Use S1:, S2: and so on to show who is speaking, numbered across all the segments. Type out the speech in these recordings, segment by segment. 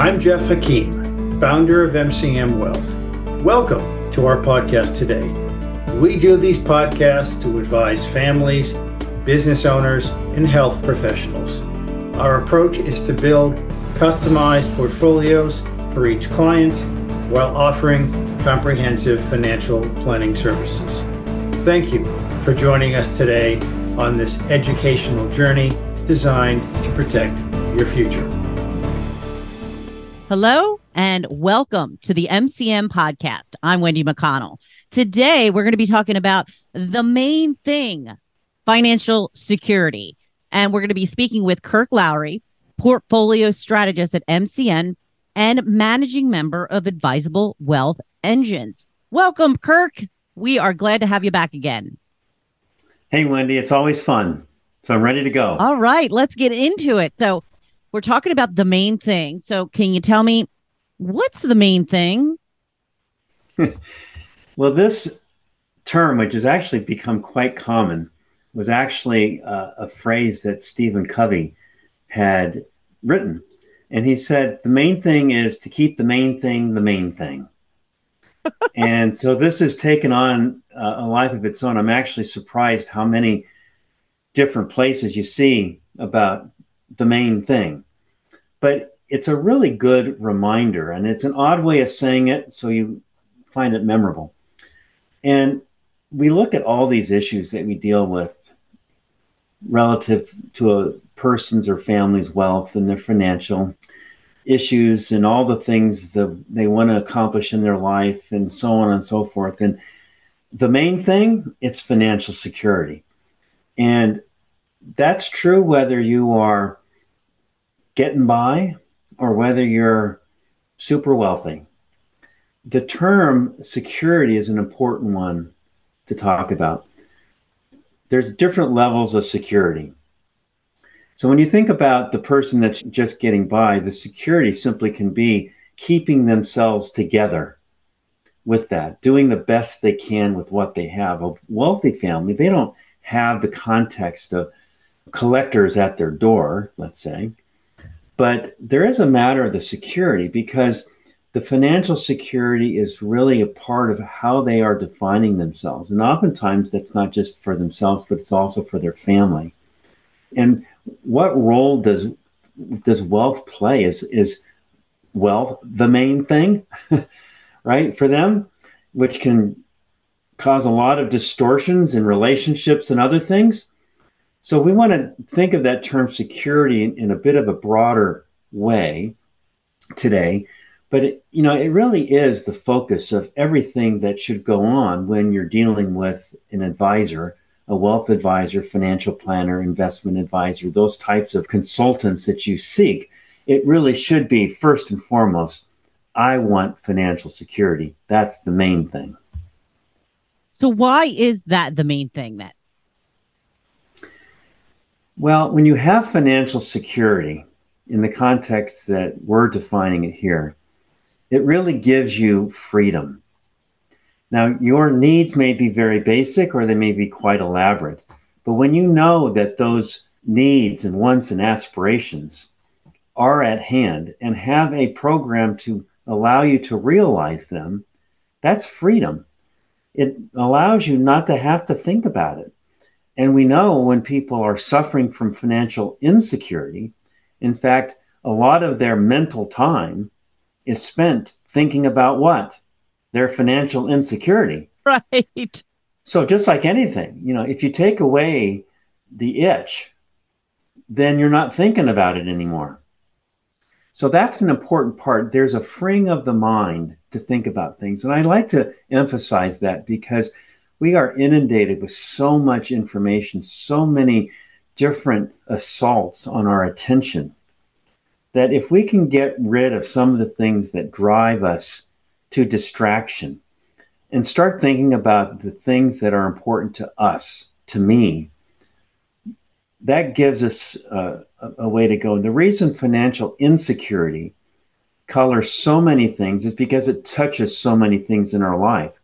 S1: I'm Geoff Hakim, founder of MCM Wealth. Welcome to our podcast today. We do these podcasts to advise families, business owners, and health professionals. Our approach is to build customized portfolios for each client while offering comprehensive financial planning services. Thank you for joining us today on this educational journey designed to protect your future.
S2: Hello and welcome to the MCM podcast. I'm Wendy McConnell. Today, we're going to be talking about the main thing financial security. And we're going to be speaking with Kirk Loury, portfolio strategist at MCM and managing member of Advisable Wealth Engines. Welcome, Kirk. We are glad to have you back again.
S3: Hey, Wendy, it's always fun. So I'm ready to go.
S2: All right, let's get into it. So, we're talking about the main thing. So, can you tell me what's the main thing?
S3: well, this term, which has actually become quite common, was actually uh, a phrase that Stephen Covey had written. And he said, the main thing is to keep the main thing the main thing. and so this has taken on uh, a life of its own. I'm actually surprised how many different places you see about the main thing. But it's a really good reminder, and it's an odd way of saying it, so you find it memorable. And we look at all these issues that we deal with relative to a person's or family's wealth and their financial issues and all the things that they want to accomplish in their life and so on and so forth. And the main thing, it's financial security. And that's true whether you are getting by or whether you're super wealthy. The term security is an important one to talk about. There's different levels of security. So when you think about the person that's just getting by, the security simply can be keeping themselves together with that, doing the best they can with what they have. A wealthy family, they don't have the context of collectors at their door, let's say. But there is a matter of the security because the financial security is really a part of how they are defining themselves. And oftentimes that's not just for themselves, but it's also for their family. And what role does does wealth play? Is is wealth the main thing, right? For them, which can cause a lot of distortions in relationships and other things. So we want to think of that term security in, in a bit of a broader way today. But it, you know, it really is the focus of everything that should go on when you're dealing with an advisor, a wealth advisor, financial planner, investment advisor, those types of consultants that you seek. It really should be first and foremost, I want financial security. That's the main thing.
S2: So why is that the main thing then?
S3: Well, when you have financial security in the context that we're defining it here, it really gives you freedom. Now, your needs may be very basic or they may be quite elaborate, but when you know that those needs and wants and aspirations are at hand and have a program to allow you to realize them, that's freedom. It allows you not to have to think about it. And we know when people are suffering from financial insecurity, in fact, a lot of their mental time is spent thinking about what? Their financial insecurity.
S2: Right.
S3: So, just like anything, you know, if you take away the itch, then you're not thinking about it anymore. So, that's an important part. There's a freeing of the mind to think about things. And I like to emphasize that because we are inundated with so much information, so many different assaults on our attention that if we can get rid of some of the things that drive us to distraction and start thinking about the things that are important to us, to me, that gives us uh, a way to go. And the reason financial insecurity colors so many things is because it touches so many things in our life.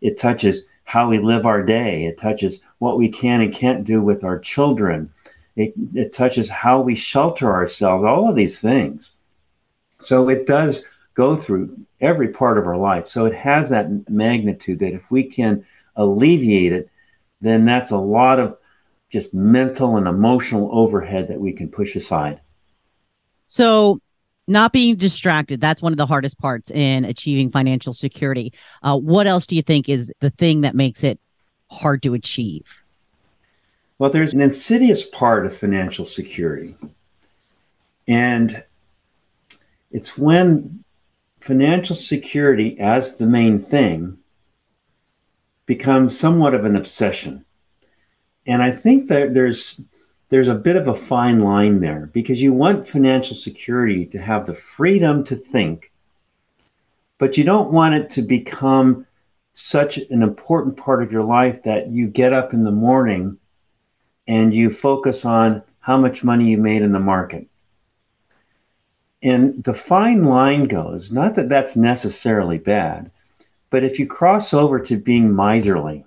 S3: It touches how we live our day. It touches what we can and can't do with our children. It, it touches how we shelter ourselves, all of these things. So it does go through every part of our life. So it has that magnitude that if we can alleviate it, then that's a lot of just mental and emotional overhead that we can push aside.
S2: So, not being distracted, that's one of the hardest parts in achieving financial security. Uh, what else do you think is the thing that makes it hard to achieve?
S3: Well, there's an insidious part of financial security. And it's when financial security as the main thing becomes somewhat of an obsession. And I think that there's there's a bit of a fine line there because you want financial security to have the freedom to think, but you don't want it to become such an important part of your life that you get up in the morning and you focus on how much money you made in the market. And the fine line goes, not that that's necessarily bad, but if you cross over to being miserly,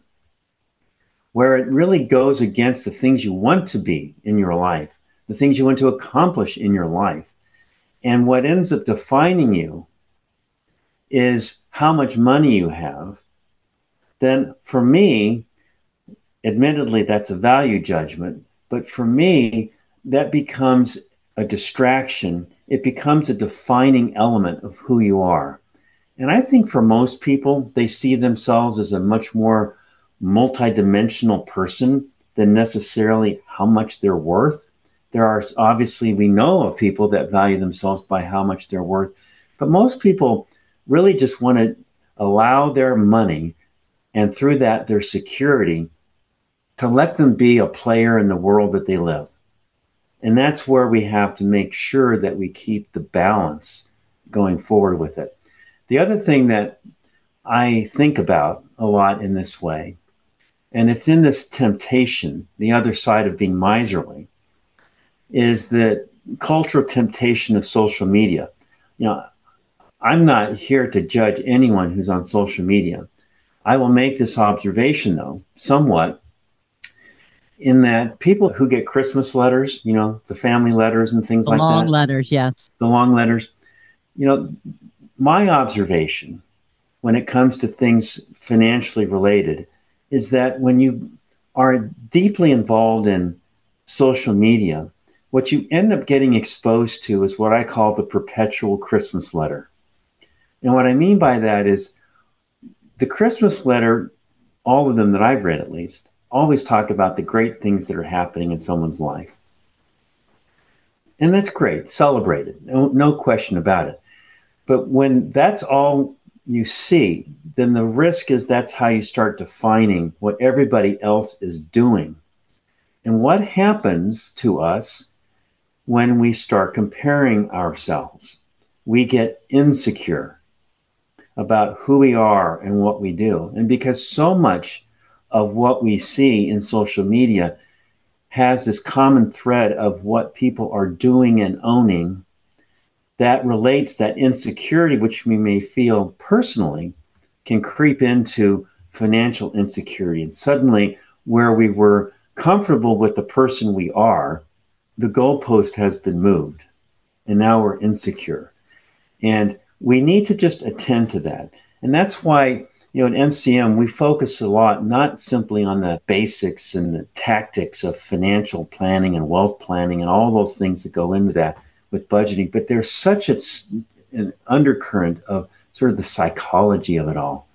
S3: where it really goes against the things you want to be in your life, the things you want to accomplish in your life, and what ends up defining you is how much money you have, then for me, admittedly, that's a value judgment. But for me, that becomes a distraction it becomes a defining element of who you are. And I think for most people, they see themselves as a much more multidimensional person than necessarily how much they're worth. There are obviously, we know of people that value themselves by how much they're worth, but most people really just want to allow their money and through that, their security to let them be a player in the world that they live. And that's where we have to make sure that we keep the balance going forward with it. The other thing that I think about a lot in this way, and it's in this temptation, the other side of being miserly, is the cultural temptation of social media. You know, I'm not here to judge anyone who's on social media. I will make this observation, though, somewhat in that people who get Christmas letters, you know, the family letters and things
S2: the
S3: like
S2: long
S3: that.
S2: Long letters, yes.
S3: The long letters. You know, my observation when it comes to things financially related is that when you are deeply involved in social media, what you end up getting exposed to is what I call the perpetual Christmas letter. And what I mean by that is the Christmas letter, all of them that I've read at least, always talk about the great things that are happening in someone's life. And that's great, celebrate it, no, no question about it. But when that's all you see, then the risk is that's how you start defining what everybody else is doing. And what happens to us when we start comparing ourselves? We get insecure about who we are and what we do. And because so much of what we see in social media has this common thread of what people are doing and owning that relates that insecurity which we may feel personally can creep into financial insecurity. And suddenly where we were comfortable with the person we are the goalpost has been moved. And now we're insecure. And we need to just attend to that. And that's why you know, at MCM, we focus a lot not simply on the basics and the tactics of financial planning and wealth planning and all those things that go into that with budgeting, but there's such a, an undercurrent of sort of the psychology of it all.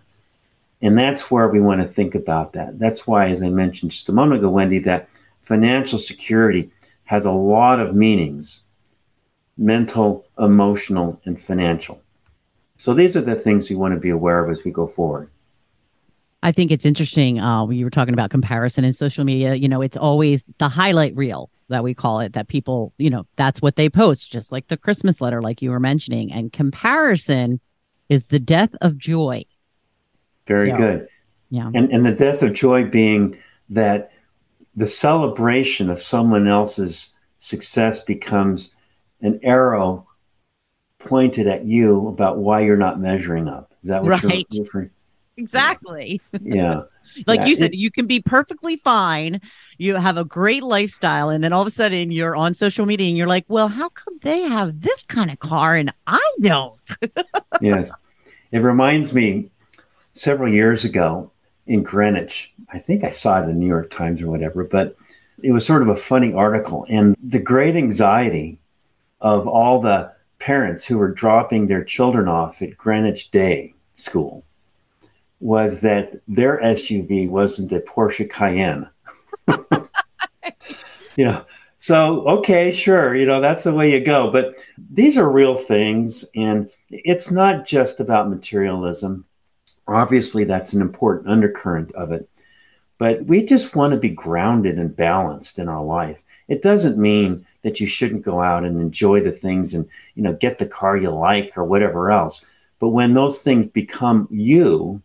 S3: And that's where we want to think about that. That's why, as I mentioned just a moment ago, Wendy, that financial security has a lot of meanings mental, emotional, and financial. So these are the things we want to be aware of as we go forward.
S2: I think it's interesting. Uh, you were talking about comparison in social media. You know, it's always the highlight reel that we call it that people, you know, that's what they post, just like the Christmas letter, like you were mentioning. And comparison is the death of joy.
S3: Very so, good.
S2: Yeah.
S3: And, and the death of joy being that the celebration of someone else's success becomes an arrow pointed at you about why you're not measuring up. Is that what right. you're referring?
S2: Exactly.
S3: Yeah.
S2: like
S3: yeah.
S2: you said, it, you can be perfectly fine. You have a great lifestyle, and then all of a sudden you're on social media and you're like, well, how come they have this kind of car and I don't?
S3: yes. It reminds me several years ago in Greenwich. I think I saw it in the New York Times or whatever, but it was sort of a funny article. And the great anxiety of all the parents who were dropping their children off at Greenwich Day School was that their SUV wasn't a Porsche Cayenne. you know, so okay, sure, you know, that's the way you go. But these are real things, and it's not just about materialism. Obviously, that's an important undercurrent of it. But we just want to be grounded and balanced in our life. It doesn't mean that you shouldn't go out and enjoy the things and, you know, get the car you like or whatever else. But when those things become you,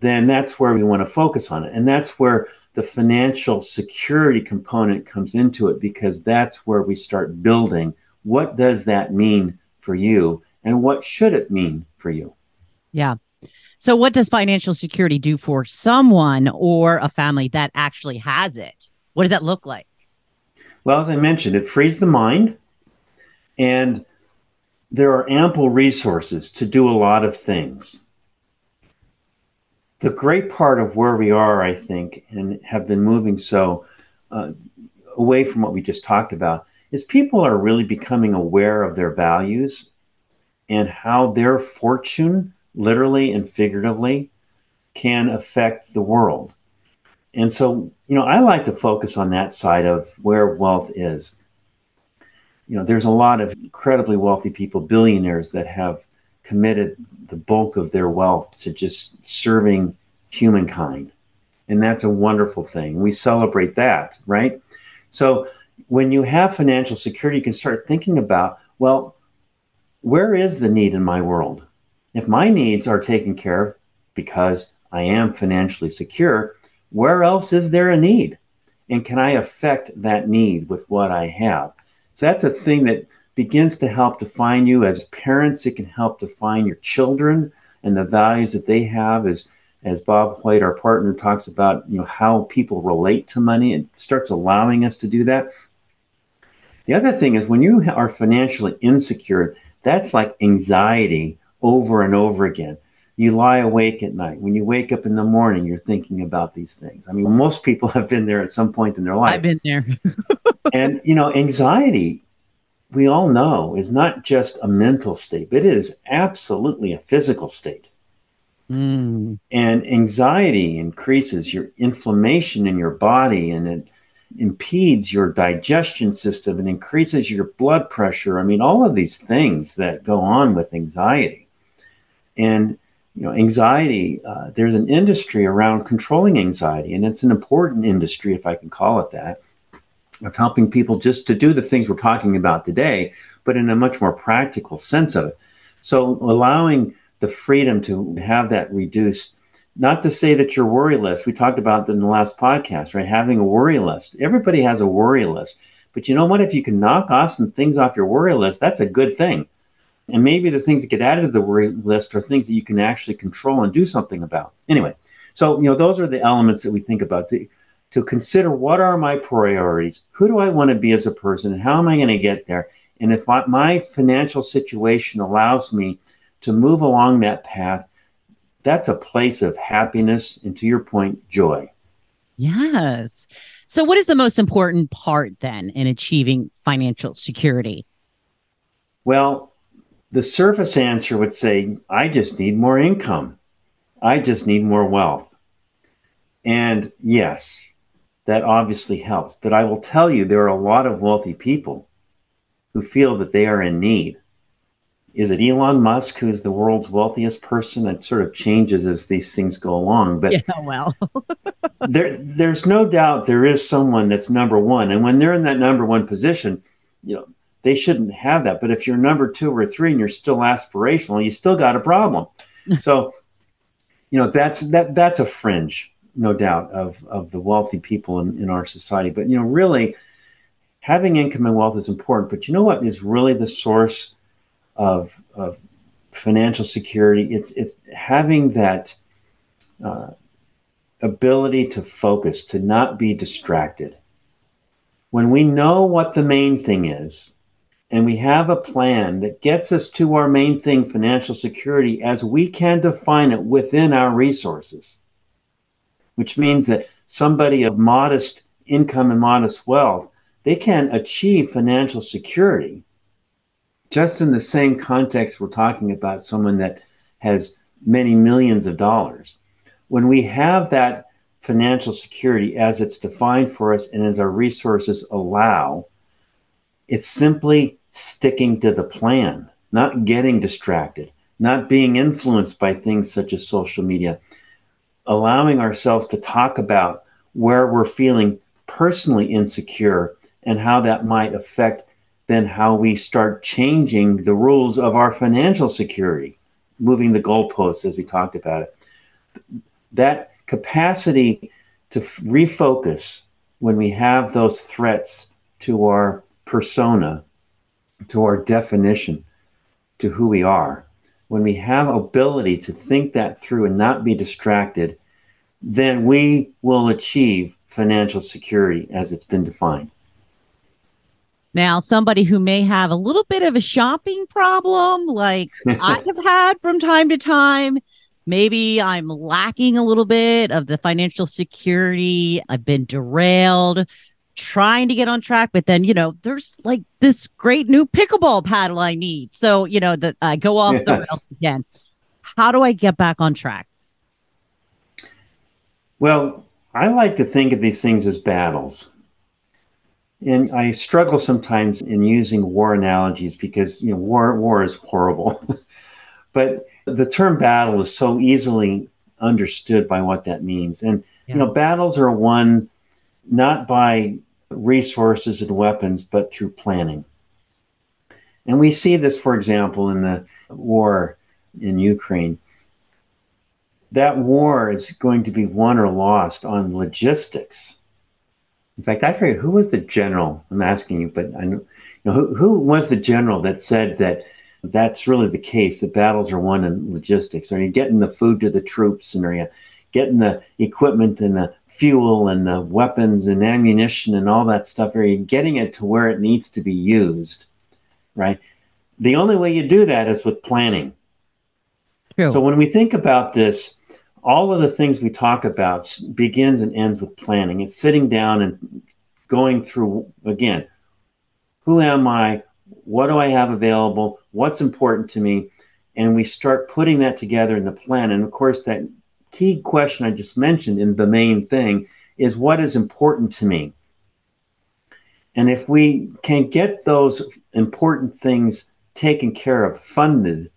S3: then that's where we want to focus on it. And that's where the financial security component comes into it because that's where we start building what does that mean for you and what should it mean for you?
S2: Yeah. So, what does financial security do for someone or a family that actually has it? What does that look like?
S3: Well, as I mentioned, it frees the mind, and there are ample resources to do a lot of things. The great part of where we are, I think, and have been moving so uh, away from what we just talked about, is people are really becoming aware of their values and how their fortune literally and figuratively, can affect the world. And so, you know, I like to focus on that side of where wealth is. You know, there's a lot of incredibly wealthy people, billionaires, that have committed the bulk of their wealth to just serving humankind. And that's a wonderful thing. We celebrate that, right? So, when you have financial security, you can start thinking about, well, where is the need in my world? If my needs are taken care of because I am financially secure, where else is there a need? And can I affect that need with what I have? So that's a thing that begins to help define you as parents. It can help define your children and the values that they have as as Bob White, our partner, talks about, you know, how people relate to money. It starts allowing us to do that. The other thing is when you are financially insecure, that's like anxiety over and over again. You lie awake at night. When you wake up in the morning, you're thinking about these things. I mean, most people have been there at some point in their life.
S2: I've been there.
S3: and, you know, anxiety, we all know, is not just a mental state, but it is absolutely a physical state. Mm. And anxiety increases your inflammation in your body and it impedes your digestion system and increases your blood pressure. I mean, all of these things that go on with anxiety. And you know, anxiety. Uh, there's an industry around controlling anxiety, and it's an important industry, if I can call it that, of helping people just to do the things we're talking about today, but in a much more practical sense of it. So, allowing the freedom to have that reduced not to say that your worry list, we talked about in the last podcast, right? Having a worry list. Everybody has a worry list. But you know what? If you can knock off some things off your worry list, that's a good thing. And maybe the things that get added to the worry list are things that you can actually control and do something about. Anyway, so you know, those are the elements that we think about to, consider what are my priorities? Who do I want to be as a person? How am I going to get there? And if my, my financial situation allows me to move along that path, that's a place of happiness and to your point joy
S2: yes so what is the most important part then in achieving financial security
S3: well the surface answer would say i just need more income i just need more wealth and yes that obviously helps but i will tell you there are a lot of wealthy people who feel that they are in need is it Elon Musk who's the world's wealthiest person? It sort of changes as these things go along. But
S2: yeah, well,
S3: there, there's no doubt there is someone that's number one, and when they're in that number one position, you know they shouldn't have that. But if you're number two or three and you're still aspirational, you still got a problem. so, you know that's that that's a fringe, no doubt, of of the wealthy people in, in our society. But you know, really, having income and wealth is important. But you know what is really the source of, of financial security. It's it's having that uh, ability to focus, to not be distracted. When we know what the main thing is, and we have a plan that gets us to our main thing, financial security, as we can define it within our resources, which means that somebody of modest income and modest wealth, they can achieve financial security just in the same context we're talking about someone that has many millions of dollars. When we have that financial security as it's defined for us and as our resources allow, it's simply sticking to the plan, not getting distracted, not being influenced by things such as social media, allowing ourselves to talk about where we're feeling personally insecure and how that might affect then how we start changing the rules of our financial security, moving the goalposts as we talked about it. That capacity to refocus when we have those threats to our persona to our definition, to who we are, when we have ability to think that through and not be distracted, then we will achieve financial security as it's been defined.
S2: Now, somebody who may have a little bit of a shopping problem, like I have had from time to time, maybe I'm lacking a little bit of the financial security. I've been derailed trying to get on track, but then you know there's like this great new pickleball paddle I need. So you know that I go off yes. the rails again. How do I get back on track?
S3: Well, I like to think of these things as battles. And I struggle sometimes in using war analogies because you know war war is horrible. but the term battle is so easily understood by what that means. And yeah. you know, battles are won not by resources and weapons, but through planning. And we see this, for example, in the war in Ukraine. That war is going to be won or lost on logistics. In fact, I forget who was the general. I'm asking you, but I know, you know who, who was the general that said that that's really the case. That battles are won in logistics. Are you getting the food to the troops, and are you getting the equipment and the fuel and the weapons and ammunition and all that stuff? Are you getting it to where it needs to be used? Right. The only way you do that is with planning. True. So when we think about this, all of the things we talk about begins and ends with planning. It's sitting down and going through again, who am I? What do I have available? What's important to me? And we start putting that together in the plan. And of course, that key question I just mentioned in the main thing is what is important to me? And if we can get those important things taken care of, funded,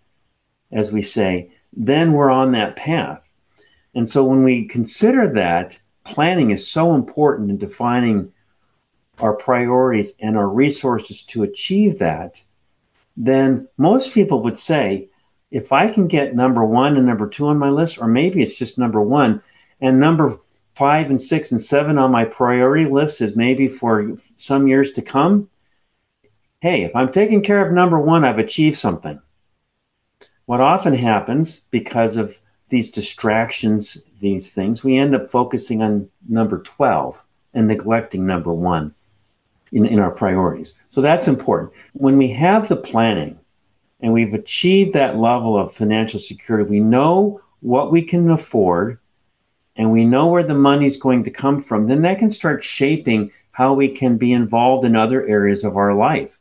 S3: as we say, then we're on that path. And so when we consider that, planning is so important in defining our priorities and our resources to achieve that, then most people would say, if I can get number one and number two on my list, or maybe it's just number one, and number five and six and seven on my priority list is maybe for some years to come. Hey, if I'm taking care of number one, I've achieved something. What often happens because of these distractions, these things, we end up focusing on number 12 and neglecting number one in, in our priorities. So that's important. When we have the planning, and we've achieved that level of financial security, we know what we can afford and we know where the money is going to come from, then that can start shaping how we can be involved in other areas of our life.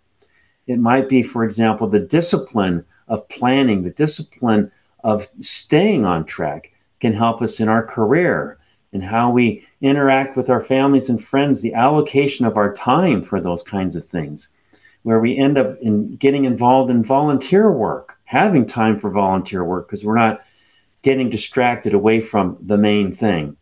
S3: It might be, for example, the discipline of planning, the discipline of staying on track can help us in our career and how we interact with our families and friends, the allocation of our time for those kinds of things where we end up in getting involved in volunteer work, having time for volunteer work because we're not getting distracted away from the main thing.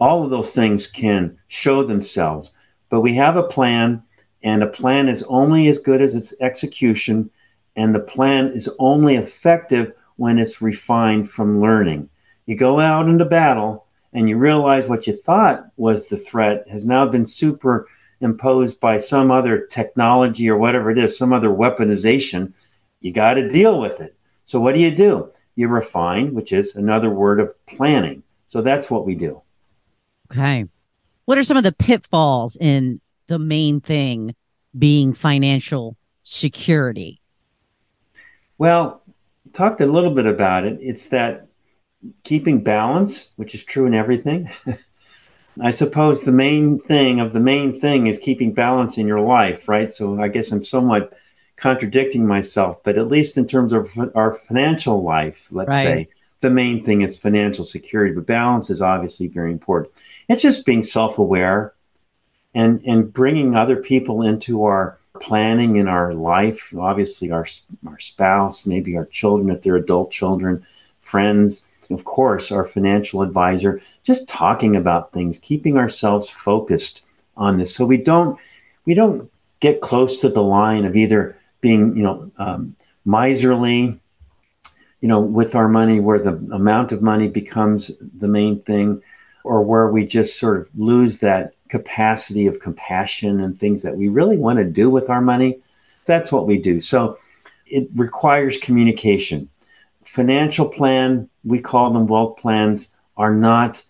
S3: All of those things can show themselves, but we have a plan, and a plan is only as good as its execution, and the plan is only effective when it's refined from learning. You go out into battle and you realize what you thought was the threat has now been super imposed by some other technology or whatever it is, some other weaponization, you got to deal with it. So, what do you do? You refine, which is another word of planning. So, that's what we do.
S2: Okay. What are some of the pitfalls in the main thing being financial security?
S3: Well, talked a little bit about it. It's that keeping balance, which is true in everything. I suppose the main thing of the main thing is keeping balance in your life, right? So I guess I'm somewhat contradicting myself, but at least in terms of our financial life, let's right. say, the main thing is financial security, but balance is obviously very important. It's just being self aware and, and bringing other people into our planning in our life, obviously our, our spouse, maybe our children, if they're adult children, friends, of course, our financial advisor, just talking about things, keeping ourselves focused on this. So we don't we don't get close to the line of either being you know um, miserly you know with our money where the amount of money becomes the main thing or where we just sort of lose that capacity of compassion and things that we really want to do with our money. That's what we do. So it requires communication. Financial plan we call them wealth plans are not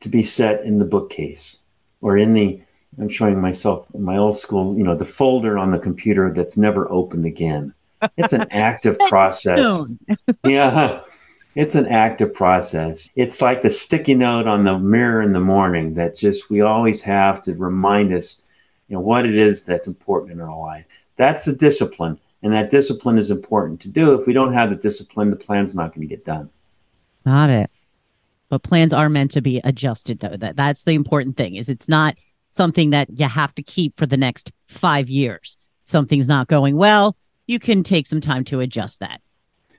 S3: to be set in the bookcase or in the I'm showing myself my old school, you know, the folder on the computer that's never opened again. It's an active process. yeah. It's an active process. It's like the sticky note on the mirror in the morning that just we always have to remind us, you know, what it is that's important in our life. That's a discipline. And that discipline is important to do. If we don't have the discipline, the plan's not going to get done.
S2: Got it. But plans are meant to be adjusted though. That that's the important thing is it's not something that you have to keep for the next 5 years. Something's not going well, you can take some time to adjust that.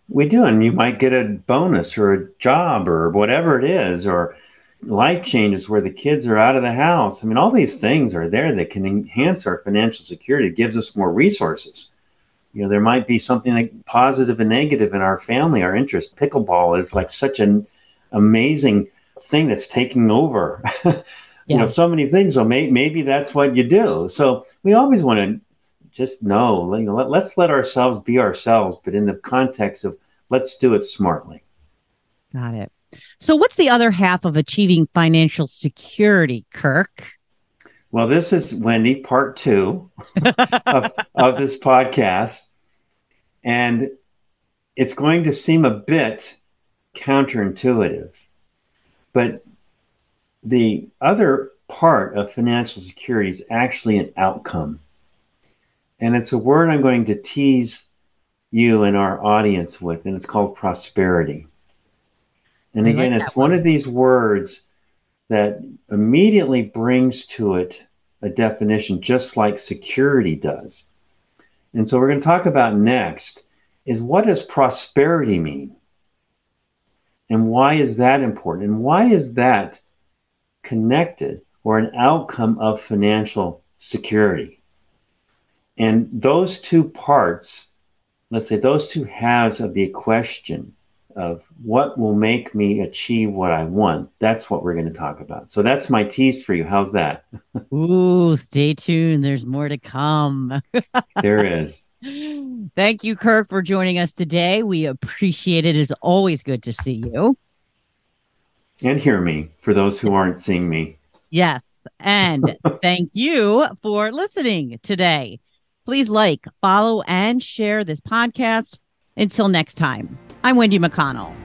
S3: We do and you might get a bonus or a job or whatever it is or life changes where the kids are out of the house. I mean all these things are there that can enhance our financial security, it gives us more resources you know there might be something like positive and negative in our family our interest pickleball is like such an amazing thing that's taking over. Yeah. you know so many things. So may, maybe that's what you do. So we always want to just know you know let, let's let ourselves be ourselves but in the context of let's do it smartly.
S2: Got it. So what's the other half of achieving financial security kirk?
S3: Well, this is Wendy, part two of, of this podcast. And it's going to seem a bit counterintuitive. But the other part of financial security is actually an outcome. And it's a word I'm going to tease you and our audience with, and it's called prosperity. And again, like it's one of these words that immediately brings to it a definition, just like security does. And so we're going to talk about next is what does prosperity mean? And why is that important? And why is that connected or an outcome of financial security? And those two parts, let's say those two halves of the question of what will make me achieve what I want. That's what we're going to talk about. So that's my tease for you. How's that?
S2: Ooh, stay tuned. There's more to come.
S3: there is.
S2: Thank you, Kirk, for joining us today. We appreciate it. It's always good to see you.
S3: And hear me for those who aren't seeing me.
S2: Yes. And thank you for listening today. Please like, follow, and share this podcast. Until next time. I'm Wendy McConnell.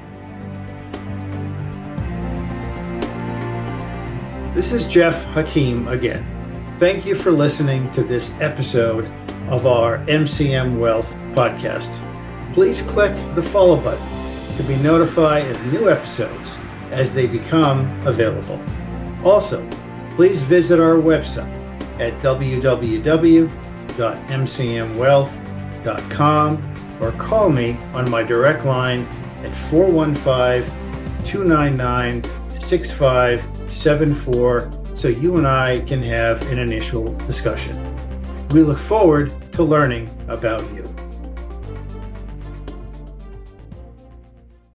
S1: This is Geoff Hakim again. Thank you for listening to this episode of our MCM Wealth podcast. Please click the follow button to be notified of new episodes as they become available. Also, please visit our website at www.mcmwealth.com or call me on my direct line at 415 299 6574 so you and I can have an initial discussion. We look forward to learning about you.